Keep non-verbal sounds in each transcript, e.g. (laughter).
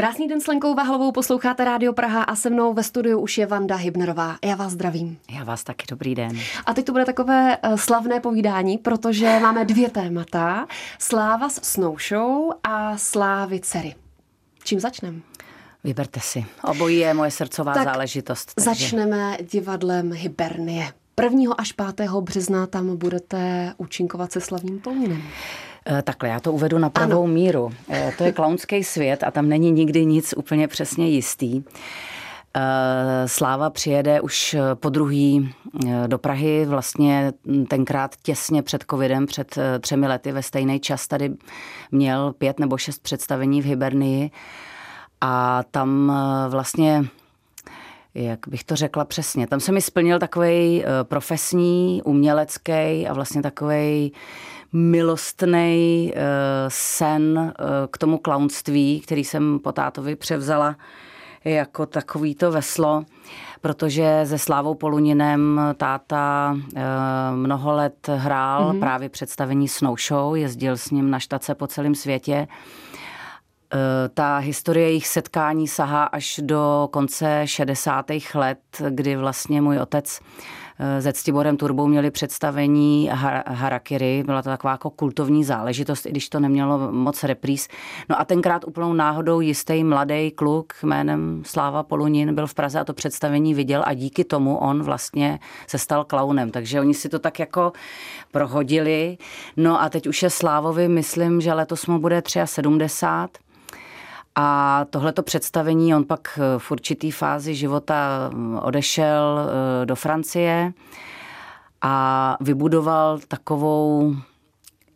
Krásný den s Lenkou Vahlovou, posloucháte Rádio Praha a se mnou ve studiu už je Vanda Hybnerová. Já vás zdravím. Já vás taky, dobrý den. A teď to bude takové eh, slavné povídání, protože máme dvě témata. Sláva s Snow Show a Slávy dcery. Čím začneme? Vyberte si. Obojí je moje srdcová Tak záležitost. takže- Začneme divadlem Hibernie. 1. až 5. března tam budete účinkovat se slavním Polninem. Eh, Takhle, já to uvedu na pravou Ano. míru. Eh, To je (laughs) klaunský svět a tam není nikdy nic úplně přesně jistý. Eh, Sláva přijede už po druhý do Prahy, vlastně hm, tenkrát těsně před covidem, před třemi lety ve stejný čas tady měl pět nebo šest představení v Hibernii a tam vlastně jak bych to řekla přesně, tam se mi splnil takový profesní, umělecký a vlastně takový milostný sen eh, k tomu klaunství, který jsem po tátovi převzala jako takovýto veslo, protože se Slávou Poluninem táta eh, mnoho let hrál mm-hmm. právě představení Snow Show, jezdil s ním na štace po celém světě. Eh, Ta historie jejich setkání sahá až do konce 60. let, kdy vlastně můj otec eh, se Ctiborem Turbou měli představení Har- Harakiri. Byla to taková jako kultovní záležitost, i když to nemělo moc repríz. No a tenkrát úplnou náhodou jistý mladý kluk jménem Sláva Polunin byl v Praze a to představení viděl a díky tomu on vlastně se stal klaunem. Takže oni si to tak jako prohodili. No a teď už je Slávovi, myslím, že letos mu bude 73. A tohleto představení, on pak v určitý fázi života odešel eh, do Francie a vybudoval takovou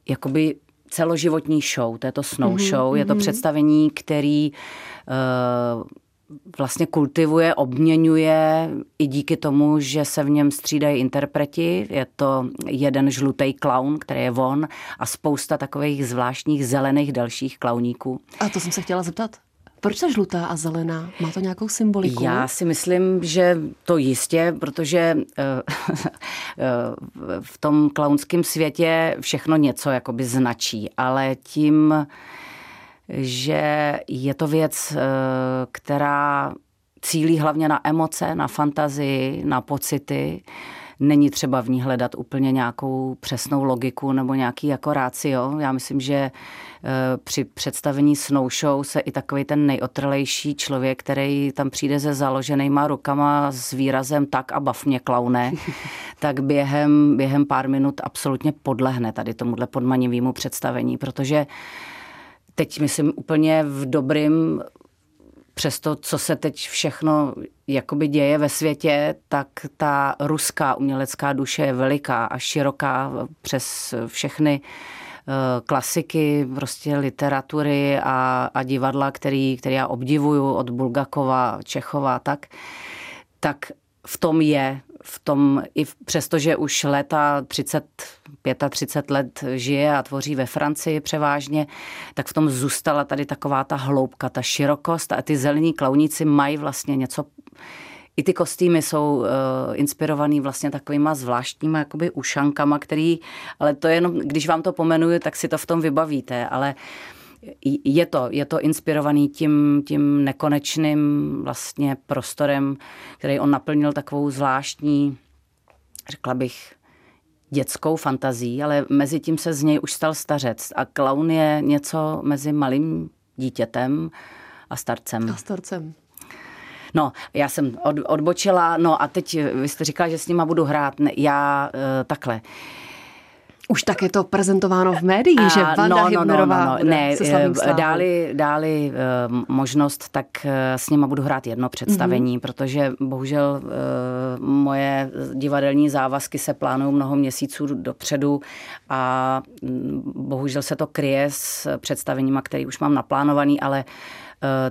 jakoby celoživotní show, to je to Snow mm-hmm, Show, je to představení, který eh, vlastně kultivuje, obměňuje i díky tomu, že se v něm střídají interpreti. Je to jeden žlutý klaun, který je von a spousta takových zvláštních zelených dalších klauníků. A to jsem se chtěla zeptat. Proč ta žlutá a zelená? Má to nějakou symboliku? Já si myslím, že to jistě, protože eh, (laughs) v tom klaunském světě všechno něco jakoby značí, ale tím, že je to věc, eh, která cílí hlavně na emoce, na fantazii, na pocity, Není třeba v ní hledat úplně nějakou přesnou logiku nebo nějaký jako rácio. Já myslím, že eh, při představení Snow Show se i takový ten nejotrlejší člověk, který tam přijde se založenýma rukama s výrazem tak a bav mě klaune, (laughs) tak během, během pár minut absolutně podlehne tady tomuhle podmanivému představení, protože teď myslím úplně v dobrým přes to, co se teď všechno jakoby děje ve světě, tak ta ruská umělecká duše je veliká a široká přes všechny eh, klasiky, prostě literatury a, a divadla, který, který já obdivuju od Bulgakova, Čechova, tak, tak v tom je, v tom, i přesto, že už léta 30, 35 let žije a tvoří ve Francii převážně, tak v tom zůstala tady taková ta hloubka, ta širokost a ty zelení klauníci mají vlastně něco i ty kostýmy jsou uh, inspirovaný vlastně takovýma zvláštníma jakoby ušankama, který, ale to je jenom, když vám to pomenuju, tak si to v tom vybavíte, ale je to, je to inspirovaný tím, tím nekonečným vlastně prostorem, který on naplnil takovou zvláštní, řekla bych, dětskou fantazí, ale mezi tím se z něj už stal stařec. A klaun je něco mezi malým dítětem a starcem. A starcem. No, já jsem od, odbočila, no a teď vy jste říkala, že s nima budu hrát. Ne, já uh, takhle. Už tak je to prezentováno v médiích, že Vanda no, no, Hybnerová no, no, no. Ne, slávou. dáli, dáli uh, možnost, tak uh, s nima budu hrát jedno představení, mm-hmm. protože bohužel uh, moje divadelní závazky se plánují mnoho měsíců dopředu a mm, bohužel se to kryje s představeníma, který už mám naplánovaný, ale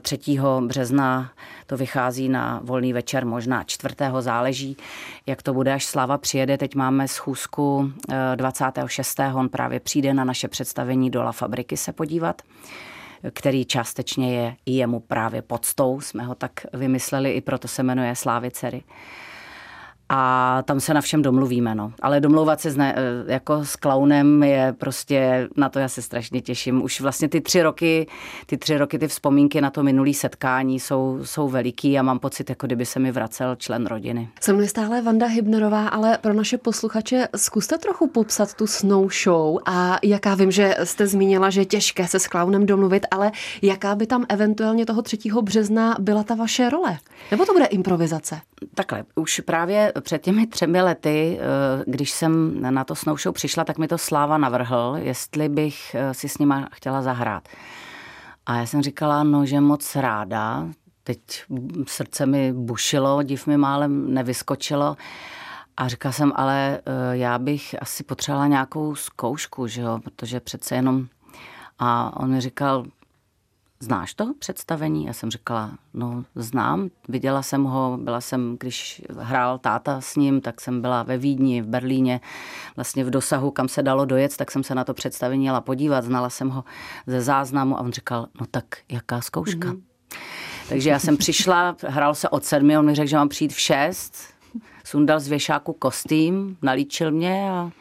3. března to vychází na volný večer, možná 4. záleží, jak to bude, až Slava přijede. Teď máme schůzku 26. On právě přijde na naše představení do La Fabriky se podívat který částečně je i jemu právě podstou, jsme ho tak vymysleli, i proto se jmenuje Slávy dcery. A tam se na všem domluvíme, no. Ale domlouvat se zne, eh, jako s klaunem je prostě, na to já se strašně těším. Už vlastně ty tři roky, ty tři roky, ty vzpomínky na to minulý setkání jsou, jsou veliký a mám pocit, jako kdyby se mi vracel člen rodiny. Se mnou stále Vanda Hybnerová, ale pro naše posluchače zkuste trochu popsat tu snow show a jaká vím, že jste zmínila, že je těžké se s klaunem domluvit, ale jaká by tam eventuálně toho 3. března byla ta vaše role? Nebo to bude improvizace? Takhle, už právě před těmi třemi lety, eh, když jsem na to snow show přišla, tak mi to Sláva navrhl, jestli bych eh, si s nima chtěla zahrát. A já jsem říkala, no, že moc ráda. Teď srdce mi bušilo, div mi málem nevyskočilo. A říkala jsem, ale eh, já bych asi potřebovala nějakou zkoušku, že jo, protože přece jenom... A on mi říkal, znáš to představení? Já jsem říkala, no znám, viděla jsem ho, byla jsem, když hrál táta s ním, tak jsem byla ve Vídni, v Berlíně, vlastně v dosahu, kam se dalo dojet, tak jsem se na to představení jela podívat, znala jsem ho ze záznamu a on říkal, no tak jaká zkouška? Mm-hmm. Takže já jsem přišla, hrál se od sedmi, on mi řekl, že mám přijít v šest, sundal z věšáku kostým, nalíčil mě a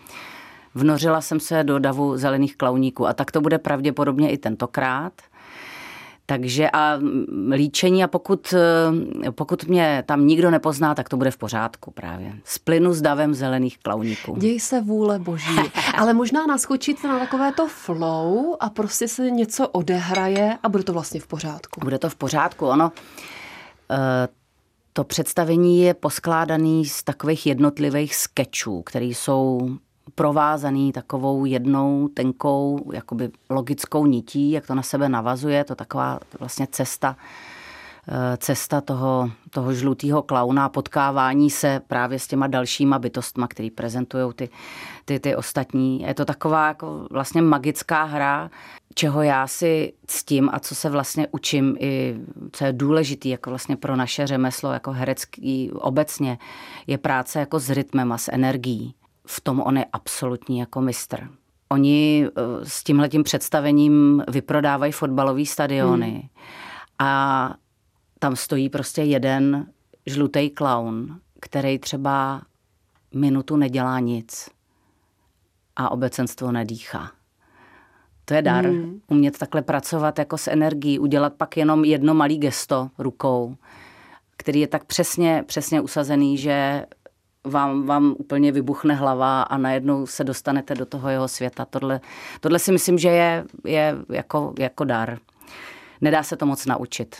vnořila jsem se do davu zelených klauníků. A tak to bude pravděpodobně i tentokrát. Takže a líčení a pokud, eh, pokud mě tam nikdo nepozná, tak to bude v pořádku právě. Splynu s davem zelených klauníků. Děj se vůle boží. (laughs) Ale možná naskočit na takové to flow a prostě se něco odehraje a bude to vlastně v pořádku. Bude to v pořádku, ono. Eh, to představení je poskládaný z takových jednotlivých sketchů, které jsou provázaný takovou jednou tenkou, jakoby logickou nití, jak to na sebe navazuje, to taková vlastně cesta, eh, cesta toho, toho žlutého klauna, potkávání se právě s těma dalšíma bytostma, který prezentují ty, ty, ty ostatní. Je to taková jako vlastně magická hra, čeho já si ctím a co se vlastně učím i, co je důležitý jako vlastně pro naše řemeslo, jako herecký obecně, je práce jako s rytmem a s energií v tom on je absolutní jako mistr. Oni eh, s tímhletím představením vyprodávají fotbalové stadiony hmm. a tam stojí prostě jeden žlutý klaun, který třeba minutu nedělá nic a obecenstvo nedýchá. To je dar. Hmm. Umět takhle pracovat jako s energií, udělat pak jenom jedno malé gesto rukou, který je tak přesně, přesně usazený, že vám, vám úplně vybuchne hlava a najednou se dostanete do toho jeho světa. Tohle, tohle si myslím, že je, je jako, jako dar. Nedá se to moc naučit.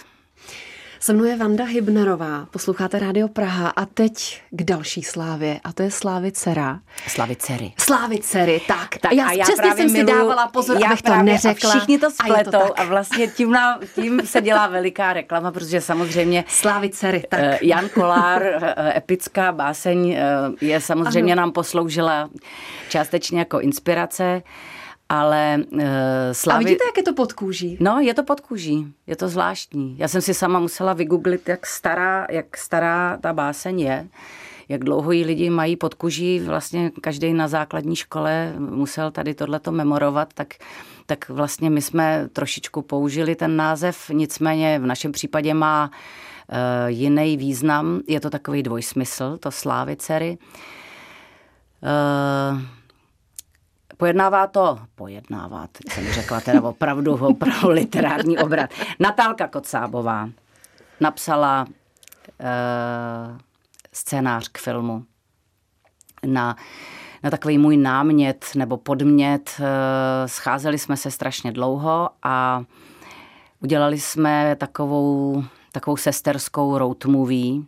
Se mnou je Vanda Hybnerová, posloucháte Rádio Praha a teď k další slávě a to je Slávy dcera. Slávy dcery. Slávy dcery, tak. tak já, a já přesně jsem miluji, si dávala pozor, já abych to neřekla. A všichni to spletou a, to a vlastně tím, na, tím se dělá veliká reklama, protože samozřejmě Slávy dcery, tak. Eh, Jan Kolár, eh, epická báseň, eh, je samozřejmě ano. nám posloužila částečně jako inspirace ale uh, Slavy... A vidíte, jak je to pod kůží? No, je to pod kůží, je to zvláštní. Já jsem si sama musela vygooglit, jak stará, jak stará ta báseň je, jak dlouho ji lidi mají pod kůží, vlastně každý na základní škole musel tady tohleto memorovat, tak tak vlastně my jsme trošičku použili ten název, nicméně v našem případě má uh, jiný význam, je to takový dvojsmysl, to slávy dcery. Uh, Pojednává to, pojednává, teď jsem řekla teda opravdu, opravdu literární obrat. Natálka Kocábová napsala e, scénář k filmu na, na takový můj námět nebo podmět. E, scházeli jsme se strašně dlouho a udělali jsme takovou, takovou sesterskou road movie,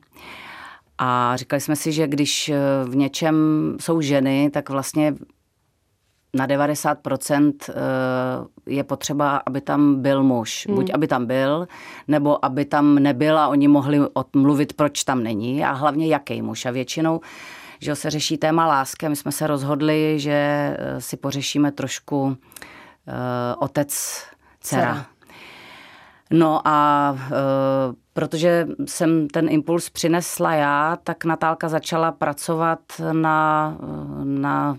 a říkali jsme si, že když v něčem jsou ženy, tak vlastně na 90% eh, je potřeba, aby tam byl muž. Hmm. Buď aby tam byl, nebo aby tam nebyl a oni mohli odmluvit, proč tam není a hlavně jaký muž. A většinou že se řeší téma lásky. My jsme se rozhodli, že eh, si pořešíme trošku uh, otec, dcera. No a uh, protože jsem ten impuls přinesla já, tak Natálka začala pracovat na, na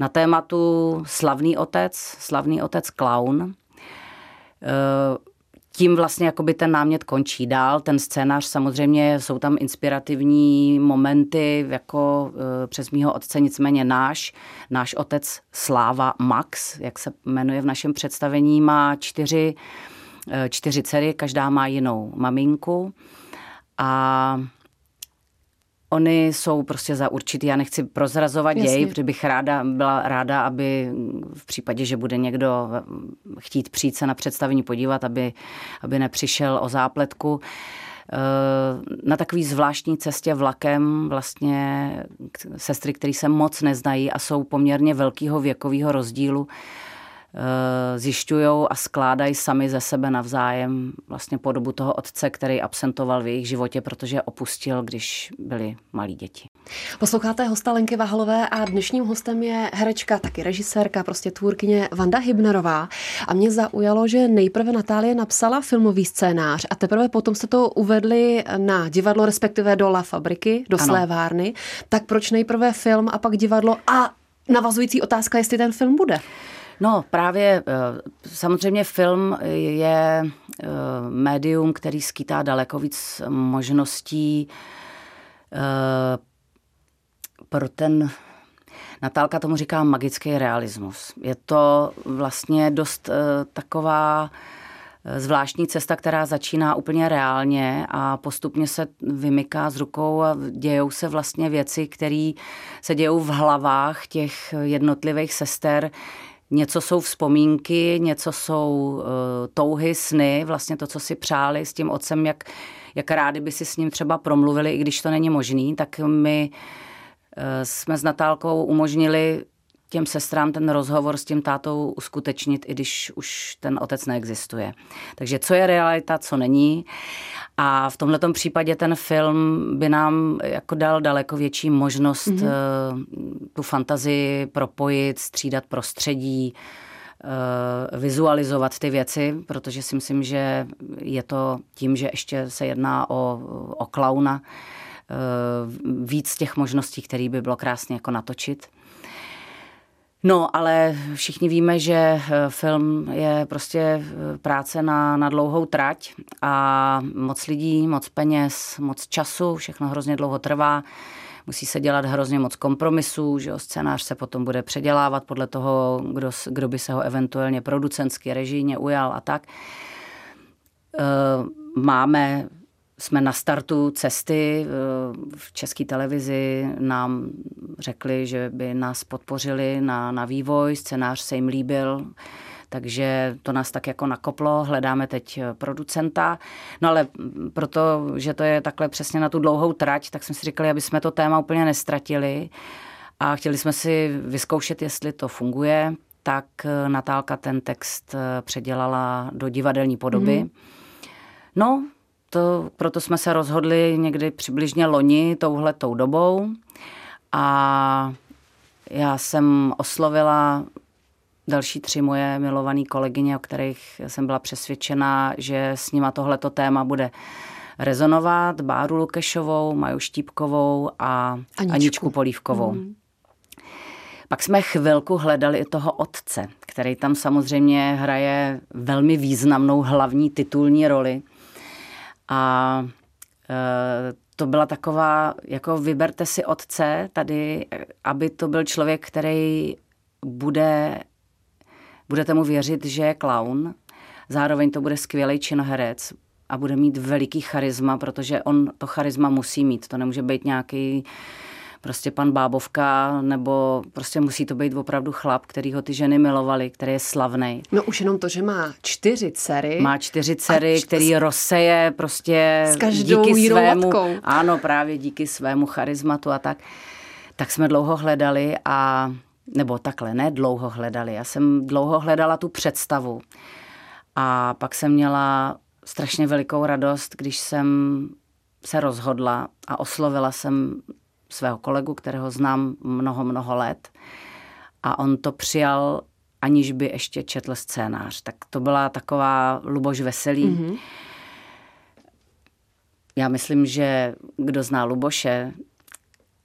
na tématu Slavný otec, Slavný otec Clown. Eh, tím vlastně jakoby ten námět končí dál. Ten scénář samozřejmě jsou tam inspirativní momenty, jako e, přes mýho otce, nicméně náš, náš otec Sláva Max, jak se jmenuje v našem představení, má čtyři, e, čtyři dcery, každá má jinou maminku a Oni jsou prostě za určitý, já nechci prozrazovat Jasně. děj, protože bych ráda, byla ráda, aby v případě, že bude někdo chtít přijít se na představení podívat, aby, aby nepřišel o zápletku. Eh, na takový zvláštní cestě vlakem vlastně sestry, které se moc neznají a jsou poměrně velkého věkového rozdílu, zjišťují a skládají sami ze sebe navzájem vlastně podobu toho otce, který absentoval v jejich životě, protože opustil, když byli malí děti. Posloucháte hosta Lenky Vahalové a dnešním hostem je herečka, taky režisérka, prostě tvůrkyně Vanda Hybnerová. A mě zaujalo, že nejprve Natálie napsala filmový scénář a teprve potom jste to uvedli na divadlo, respektive do La Fabriky, do ano. Slévárny. Tak proč nejprve film a pak divadlo a navazující otázka, jestli ten film bude? No právě eh, samozřejmě film je eh, médium, který skýtá daleko víc možností eh, pro ten Natálka tomu říká magický realismus. Je to vlastně dost taková zvláštní cesta, která začíná úplně reálně a postupně se vymyká z rukou a dějou se vlastně věci, které se dějou v hlavách těch jednotlivých sester, Něco jsou vzpomínky, něco jsou uh, touhy, sny, vlastně to, co si přáli s tím otcem, jak, jak rádi by si s ním třeba promluvili, i když to není možný, tak my uh, jsme s Natálkou umožnili těm sestrám ten rozhovor s tím tátou uskutečnit, i když už ten otec neexistuje. Takže co je realita, co není. A v tomto případě ten film by nám jako dal daleko větší možnost mm-hmm. tu fantazii propojit, střídat prostředí, eh, vizualizovat ty věci, protože si myslím, že je to tím, že ještě se jedná o, o klauna, eh, víc těch možností, které by bylo krásně jako natočit. No, ale všichni víme, že eh, film je prostě eh, práce na, na dlouhou trať a moc lidí, moc peněz, moc času, všechno hrozně dlouho trvá. Musí se dělat hrozně moc kompromisů, že scénář se potom bude předělávat podle toho, kdo, kdo by se ho eventuálně producentsky, režijně ujal a tak. Eh, máme jsme na startu cesty eh, v české televizi nám řekli, že by nás podpořili na, na vývoj, scénář se jim líbil, takže to nás tak jako nakoplo, hledáme teď eh, producenta. No ale proto, že to je takhle přesně na tu dlouhou trať, tak jsme si říkali, aby jsme to téma úplně nestratili a chtěli jsme si vyzkoušet, jestli to funguje, tak eh, Natálka ten text předělala do divadelní podoby. Mm. No, to, proto jsme se rozhodli někdy přibližně loni touhletou dobou a já jsem oslovila další tři moje milované kolegyně, o kterých jsem byla přesvědčena, že s nima tohleto téma bude rezonovat. Báru Lukešovou, Maju Štípkovou a Aničku, Aničku Polívkovou. Mm. Pak jsme chvilku hledali i toho otce, který tam samozřejmě hraje velmi významnou hlavní titulní roli. A e, to byla taková, jako vyberte si otce tady, aby to byl člověk, který bude, budete mu věřit, že je klaun, zároveň to bude skvělý činoherec a bude mít veliký charisma, protože on to charisma musí mít. To nemůže být nějaký prostě pan Bábovka, nebo prostě musí to být opravdu chlap, který ho ty ženy milovaly, který je slavný. No už jenom to, že má čtyři dcery. Má čtyři dcery, č- který rozseje prostě s každou díky svému, matkou. ano, právě díky svému charizmatu a tak. Tak jsme dlouho hledali a, nebo takhle, ne dlouho hledali, já jsem dlouho hledala tu představu. A pak jsem měla strašně velikou radost, když jsem se rozhodla a oslovila jsem svého kolegu, kterého znám mnoho, mnoho let. A on to přijal, aniž by ještě četl scénář. Tak to byla taková Luboš Veselý. Mm-hmm. Já myslím, že kdo zná Luboše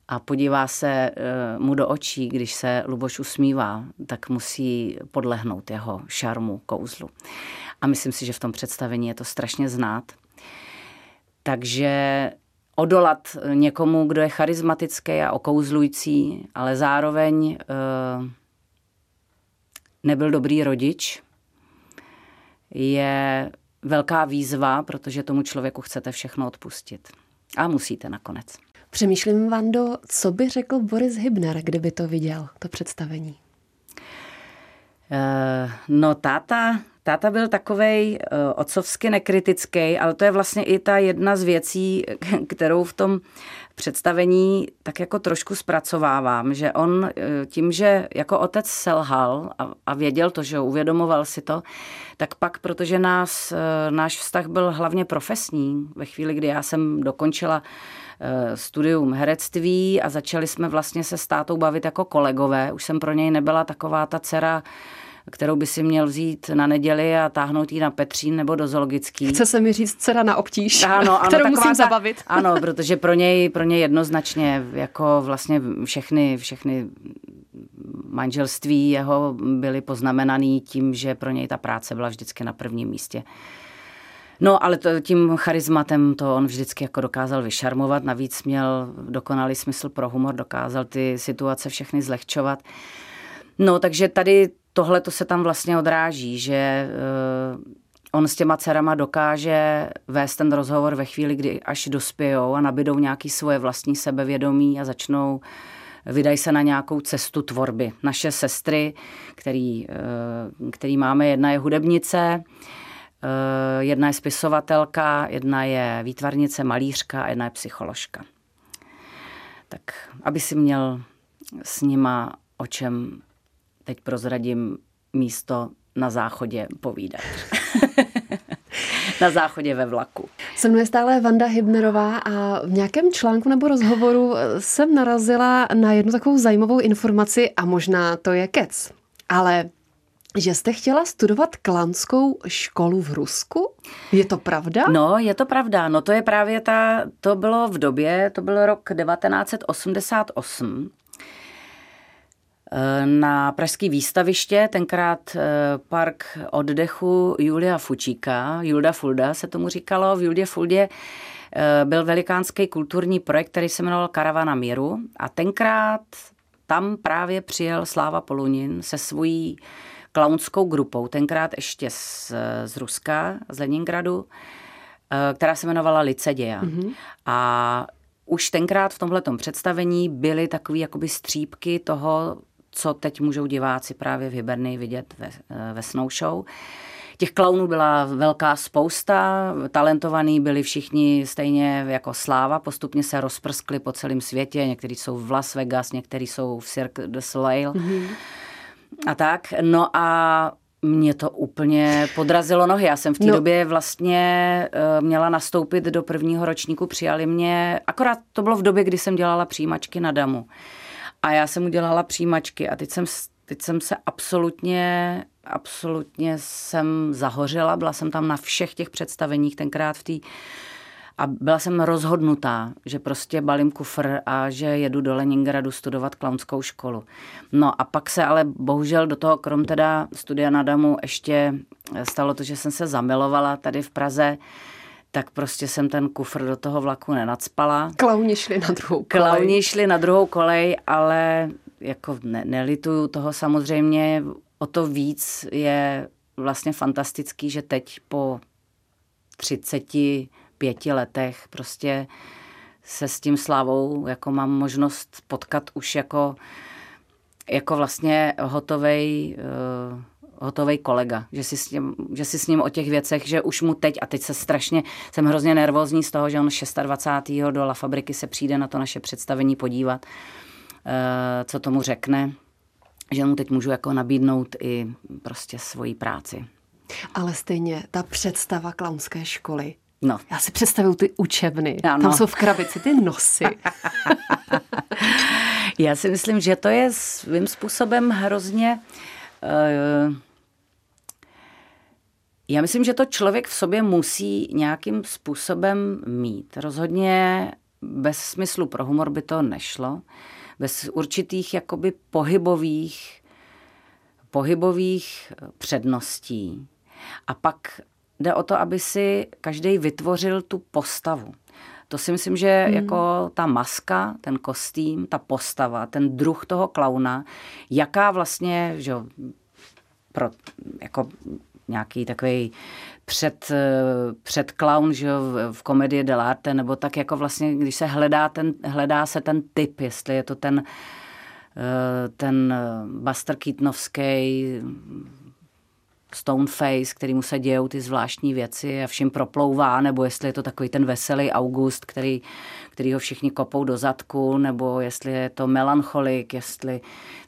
a podívá se uh, mu do očí, když se Luboš usmívá, tak musí podlehnout jeho šarmu, kouzlu. a myslím si, že v tom představení je to strašně znát. Takže odolat někomu, kdo je charismatický a okouzlující, ale zároveň uh, nebyl dobrý rodič, je velká výzva, protože tomu člověku chcete všechno odpustit. A musíte nakonec. Přemýšlím, Vando, co by řekl Boris Hybner, kdyby to viděl, to představení? Uh, no táta, táta byl takovej uh, otcovsky nekritický, ale to je vlastně i ta jedna z věcí, (laughs) kterou v tom představení tak jako trošku zpracovávám, že on eh, tím, že jako otec selhal a, a věděl to, že uvědomoval si to, tak pak, protože nás, eh, náš vztah byl hlavně profesní, ve chvíli, kdy já jsem dokončila studium herectví a začali jsme vlastně se s tátou bavit jako kolegové. Už jsem pro něj nebyla taková ta dcera, kterou by si měl vzít na neděli a táhnout ji na Petřín nebo do zoologický. Chce se mi říct dcera na obtíž, ano, ano, kterou musím ta, zabavit. Ano, (laughs) protože pro něj, pro něj jednoznačně jako vlastně všechny, všechny manželství jeho byly poznamenaný tím, že pro něj ta práce byla vždycky na prvním místě. No, ale to, tím charizmatem to on vždycky jako dokázal vyšarmovat, navíc měl dokonalý smysl pro humor, dokázal ty situace všechny zlehčovat. No, takže tady tohle to se tam vlastně odráží, že uh, on s těma dcerama dokáže vést ten rozhovor ve chvíli, kdy až dospějou a nabidou nějaký svoje vlastní sebevědomí a začnou vydají se na nějakou cestu tvorby. Naše sestry, který, uh, který máme, jedna je hudebnice, uh, jedna je spisovatelka, jedna je výtvarnice, malířka a jedna je psycholožka. Tak aby si měl s nima o čem teď prozradím místo na záchodě povídat. (laughs) na záchodě ve vlaku. Se mnou je stále Vanda Hybnerová a v nějakém článku nebo rozhovoru jsem narazila na jednu takovou zajímavou informaci a možná to je kec. Ale že jste chtěla studovat klanskou školu v Rusku? Je to pravda? No, je to pravda. No to je právě ta, to bylo v době, to byl rok 1988 na pražské výstaviště, tenkrát eh, park oddechu Julia Fučíka, Julda Fulda se tomu říkalo, v Juldě Fuldě eh, byl velikánský kulturní projekt, který se jmenoval Karavana míru a tenkrát tam právě přijel Sláva Polunin se svojí klaunskou grupou, tenkrát ještě z, z Ruska, z Leningradu, eh, která se jmenovala Liceděja. Mm-hmm. A už tenkrát v tomhletom představení byly takové jakoby střípky toho, co teď můžou diváci právě v Hiberny vidět ve, ve Snow Show. Těch klaunů byla velká spousta, talentovaní byli všichni stejně jako Sláva, postupně se rozprskli po celém světě, někteří jsou v Las Vegas, někteří jsou v Cirque du Soleil mm-hmm. a tak. No a mě to úplně podrazilo nohy. Já jsem v té no. době vlastně uh, měla nastoupit do prvního ročníku, přijali mě, akorát to bylo v době, kdy jsem dělala přijímačky na damu. A já jsem udělala přijímačky a teď jsem, teď jsem se absolutně, absolutně jsem zahořela, byla jsem tam na všech těch představeních tenkrát v té a byla jsem rozhodnutá, že prostě balím kufr a že jedu do Leningradu studovat klaunskou školu. No a pak se ale bohužel do toho, krom teda studia na Damu, ještě stalo to, že jsem se zamilovala tady v Praze tak prostě jsem ten kufr do toho vlaku nenacpala. Klauni šli na druhou kolej. Klauni šli na druhou kolej, ale jako ne, nelituju toho samozřejmě. O to víc je vlastně fantastický, že teď po 35 letech prostě se s tím slávou jako mám možnost potkat už jako, jako vlastně hotovej uh, hotový kolega, že si, s ním, že si s ním o těch věcech, že už mu teď, a teď se strašně, jsem hrozně nervózní z toho, že on 26. do La Fabriky se přijde na to naše představení podívat, eh, co tomu řekne, že mu teď můžu jako nabídnout i prostě svoji práci. Ale stejně ta představa klaunské školy, No. Já si představuju ty učebny. Ano. Tam jsou v krabici ty nosy. (laughs) Já si myslím, že to je svým způsobem hrozně uh, já myslím, že to člověk v sobě musí nějakým způsobem mít. Rozhodně bez smyslu pro humor by to nešlo. Bez určitých jakoby pohybových, pohybových předností. A pak jde o to, aby si každý vytvořil tu postavu. To si myslím, že hmm. jako ta maska, ten kostým, ta postava, ten druh toho klauna, jaká vlastně, že pro jako nějaký takový před, před clown, že jo, v komedii dell'arte, nebo tak jako vlastně, když se hledá, ten, hledá se ten typ, jestli je to ten, eh, ten Buster Keatonovský Stoneface, který mu se dějou ty zvláštní věci a všim proplouvá, nebo jestli je to takový ten veselý August, který, který ho všichni kopou do zadku, nebo jestli je to melancholik, jestli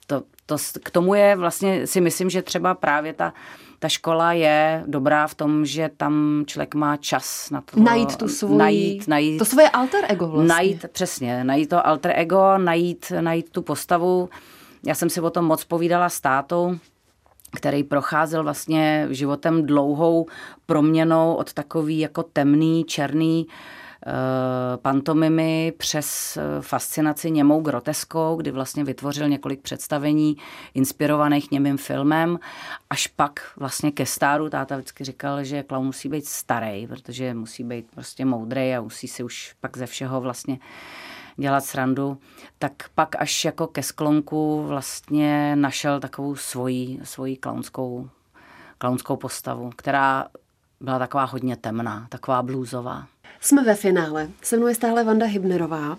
to, to, k tomu je vlastně si myslím, že třeba právě ta, ta škola je dobrá v tom, že tam člověk má čas na to. Najít tu svoji, najít, najít, to svoje alter ego vlastně. Najít, přesně, najít to alter ego, najít, najít tu postavu. Já jsem si o tom moc povídala s tátou, který procházel vlastně životem dlouhou proměnou od takový jako temný, černý eh, pantomimy přes eh, fascinaci němou groteskou, kdy vlastně vytvořil několik představení inspirovaných němým filmem, až pak vlastně ke stáru. Táta vždycky říkal, že klaun musí být starý, protože musí být prostě moudrý a musí si už pak ze všeho vlastně dělat srandu, tak pak až jako ke sklonku vlastně našel takovou svoji, svoji klaunskou, klaunskou postavu, která byla taková hodně temná, taková blůzová. Jsme ve finále. Se mnou je stále Vanda Hybnerová.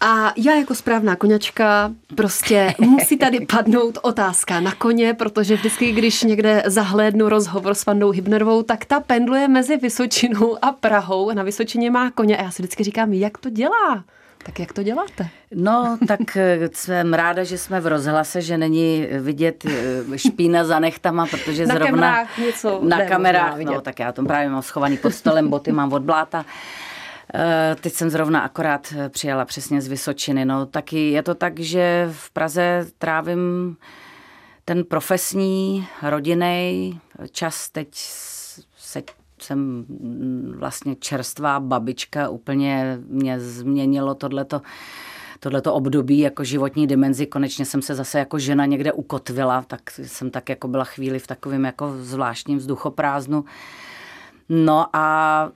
A já jako správná koněčka prostě (laughs) musí tady padnout otázka na koně, protože vždycky, když někde zahlédnu rozhovor s Vandou Hybnerovou, tak ta pendluje mezi Vysočinou a Prahou. Na Vysočině má koně a já si vždycky říkám, jak to dělá? Tak jak to děláte? No, tak eh, jsem ráda, že jsme v rozhlase, že není vidět eh, špína za nechtama, protože na zrovna... Kamerách něco na kamerách, no, tak já to právě mám schovaný pod stolem, boty mám od bláta. Eh, teď jsem zrovna akorát přijela přesně z Vysočiny. No, taky je to tak, že v Praze trávím ten profesní, rodinný čas. Teď jsem vlastně čerstvá babička, úplně mě změnilo tohleto tohleto období jako životní dimenzi. Konečně jsem se zase jako žena někde ukotvila, tak jsem tak jako byla chvíli v takovém jako zvláštním vzduchoprázdnu. No a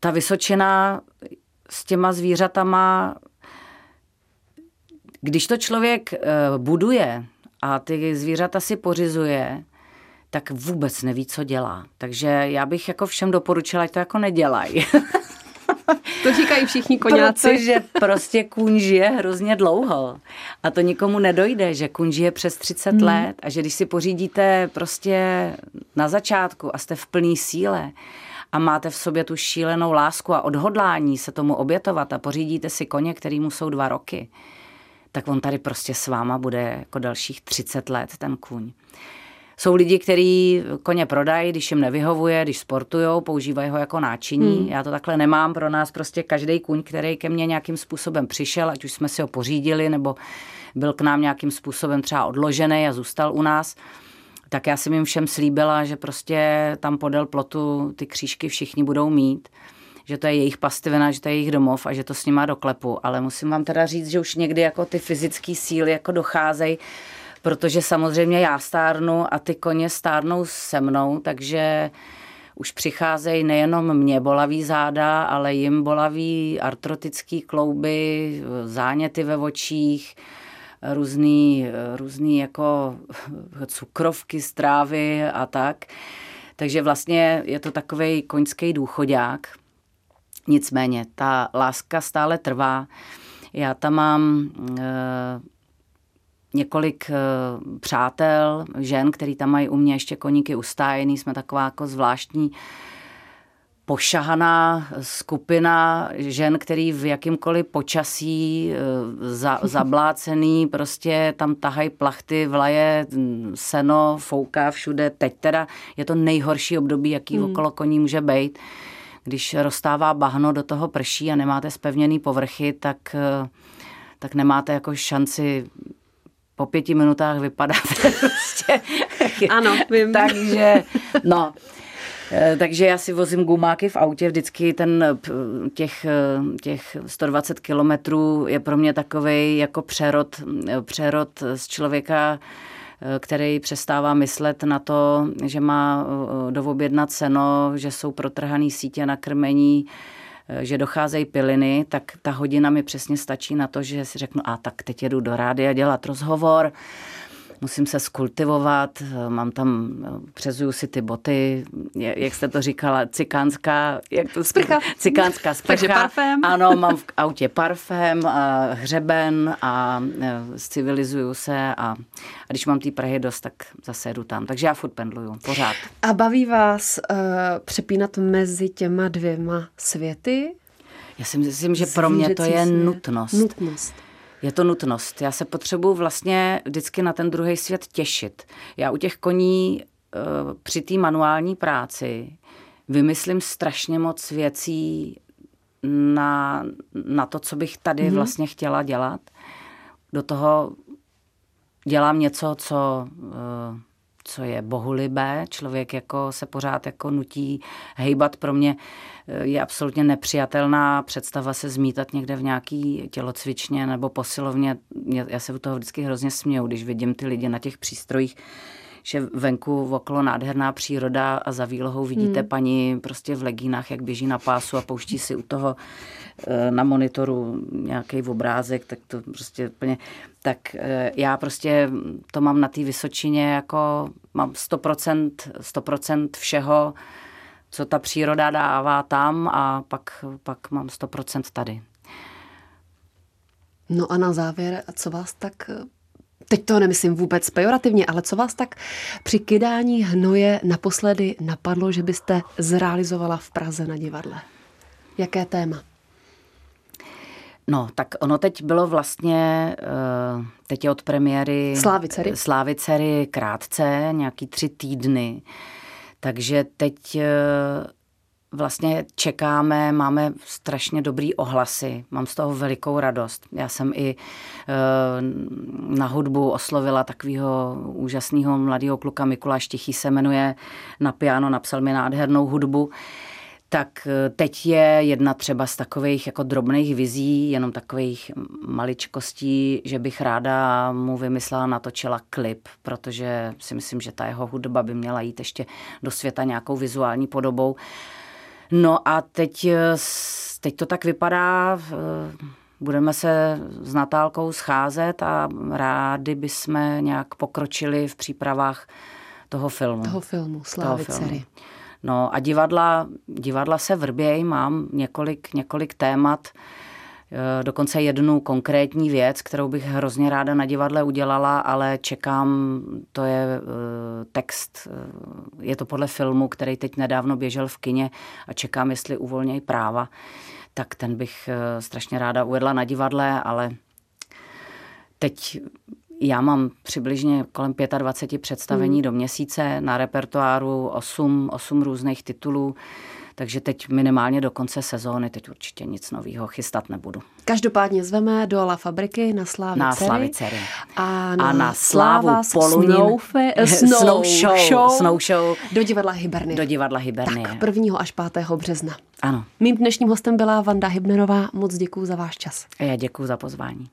ta Vysočina s těma zvířatama, když to člověk eh, buduje a ty zvířata si pořizuje, tak vůbec neví, co dělá. Takže já bych jako všem doporučila, ať to jako nedělají. To říkají všichni koňáci. Protože prostě kůň žije hrozně dlouho. A to nikomu nedojde, že kůň žije přes 30 hmm. let a že když si pořídíte prostě na začátku a jste v plné síle a máte v sobě tu šílenou lásku a odhodlání se tomu obětovat a pořídíte si koně, kterýmu jsou dva roky, tak on tady prostě s váma bude jako dalších 30 let, ten kůň. Jsou lidi, kteří koně prodají, když jim nevyhovuje, když sportují, používají ho jako náčiní. Hmm. Já to takhle nemám. Pro nás prostě každý kuň, který ke mně nějakým způsobem přišel, ať už jsme si ho pořídili, nebo byl k nám nějakým způsobem třeba odložený a zůstal u nás, tak já jsem jim všem slíbila, že prostě tam podél plotu ty křížky všichni budou mít že to je jejich pastivina, že to je jejich domov a že to s nima doklepu. Ale musím vám teda říct, že už někdy jako ty fyzické síly jako docházejí protože samozřejmě já stárnu a ty koně stárnou se mnou, takže už přicházejí nejenom mě bolavý záda, ale jim bolavý artrotický klouby, záněty ve očích, různý, různý jako cukrovky, strávy a tak. Takže vlastně je to takový koňský důchodák. Nicméně ta láska stále trvá. Já tam mám několik eh, přátel, žen, který tam mají u mě ještě koníky ustájený. Jsme taková jako zvláštní pošahaná skupina žen, který v jakýmkoliv počasí eh, za, (laughs) zablácený, prostě tam tahají plachty, vlaje, seno, fouká všude. Teď teda je to nejhorší období, jaký hmm. okolo koní může být. Když rozstává bahno, do toho prší a nemáte spevněný povrchy, tak eh, tak nemáte jako šanci po pěti minutách vypadáte (laughs) prostě. Ano, vím. Takže, no, eh, takže já si vozím gumáky v autě, vždycky ten těch, těch 120 kilometrů je pro mě takový jako přerod, přerod z člověka který přestává myslet na to, že má dovobjednat seno, že jsou protrhaný sítě na krmení, že docházejí piliny, tak ta hodina mi přesně stačí na to, že si řeknu, a tak teď jedu do rádia dělat rozhovor, musím se skultivovat, mám tam, přezuju si ty boty, jak jste to říkala, cikánská, jak to sprcha. (laughs) Cikánská sprcha. Takže parfém. Ano, mám v autě parfém, a hřeben a civilizuju se a, a když mám té Prahy dost, tak zase jdu tam. Takže já furt pendluju, pořád. A baví vás uh, přepínat mezi těma dvěma světy? Já si myslím, že pro mě to je nutnost. Nutnost. Je to nutnost. Já se potřebuji vlastně vždycky na ten druhý svět těšit. Já u těch koní eh, při té manuální práci vymyslím strašně moc věcí na, na to, co bych tady mm-hmm. vlastně chtěla dělat. Do toho dělám něco, co eh, co je bohulibé. Člověk jako se pořád jako nutí hejbat. Pro mě eh, je absolutně nepřijatelná představa se zmítat někde v nějaký tělocvičně nebo posilovně. Já se u toho vždycky hrozně směju, když vidím ty lidi na těch přístrojích, že venku okolo nádherná příroda a za výlohou vidíte hmm. paní prostě v legínách, jak běží na pásu a pouští si u toho eh, na monitoru nějaký obrázek, tak to prostě úplně, tak eh, já prostě to mám na té Vysočině jako mám 100%, 100% všeho, co ta příroda dává tam a pak, pak mám 100% tady. No a na závěr, co vás tak teď to nemyslím vůbec pejorativně, ale co vás tak při kydání hnoje naposledy napadlo, že byste zrealizovala v Praze na divadle? Jaké téma? No, tak ono teď bylo vlastně, eh, teď je od premiéry Slávicery, Slávicery krátce, nějaký tři týdny. Takže teď eh, vlastně čekáme, máme strašně dobrý ohlasy, mám z toho velikou radost. Já jsem i e, na hudbu oslovila takového úžasného mladého kluka Mikuláš Tichý se jmenuje, na piano napsal mi nádhernou hudbu. Tak e, teď je jedna třeba z takových jako drobných vizí, jenom takových maličkostí, že bych ráda mu vymyslela, natočila klip, protože si myslím, že ta jeho hudba by měla jít ještě do světa nějakou vizuální podobou. No a teď, eh, teď to tak vypadá, budeme se s Natálkou scházet a rádi bychom nějak pokročili v přípravách toho filmu. Toho filmu, Slávy toho filmu. No a divadla, divadla se vrbějí, mám několik, několik témat, Eh, dokonce jednu konkrétní věc, kterou bych hrozně ráda na divadle udělala, ale čekám, to je eh, text, eh, je to podle filmu, který teď nedávno běžel v kině a čekám, jestli uvolnějí práva, tak ten bych strašně ráda uvedla na divadle, ale teď já mám přibližně kolem 25 představení hmm. do měsíce, na repertoáru 8, 8 různých titulů. Takže teď minimálně do konce sezóny, teď určitě nic nového chystat nebudu. Každopádně zveme do La Fabriky na Slávy Na Slávy Cery. A na, a na Slávu Polunín. Snow, (laughs) snow, snow, show, show, snow show. Do divadla Hybernie. Do divadla Hybernie. Tak 1. až 5. března. Ano. Mým dnešním hostem byla Vanda Hybnerová. Moc děkuji za váš čas. A já děkuji za pozvání.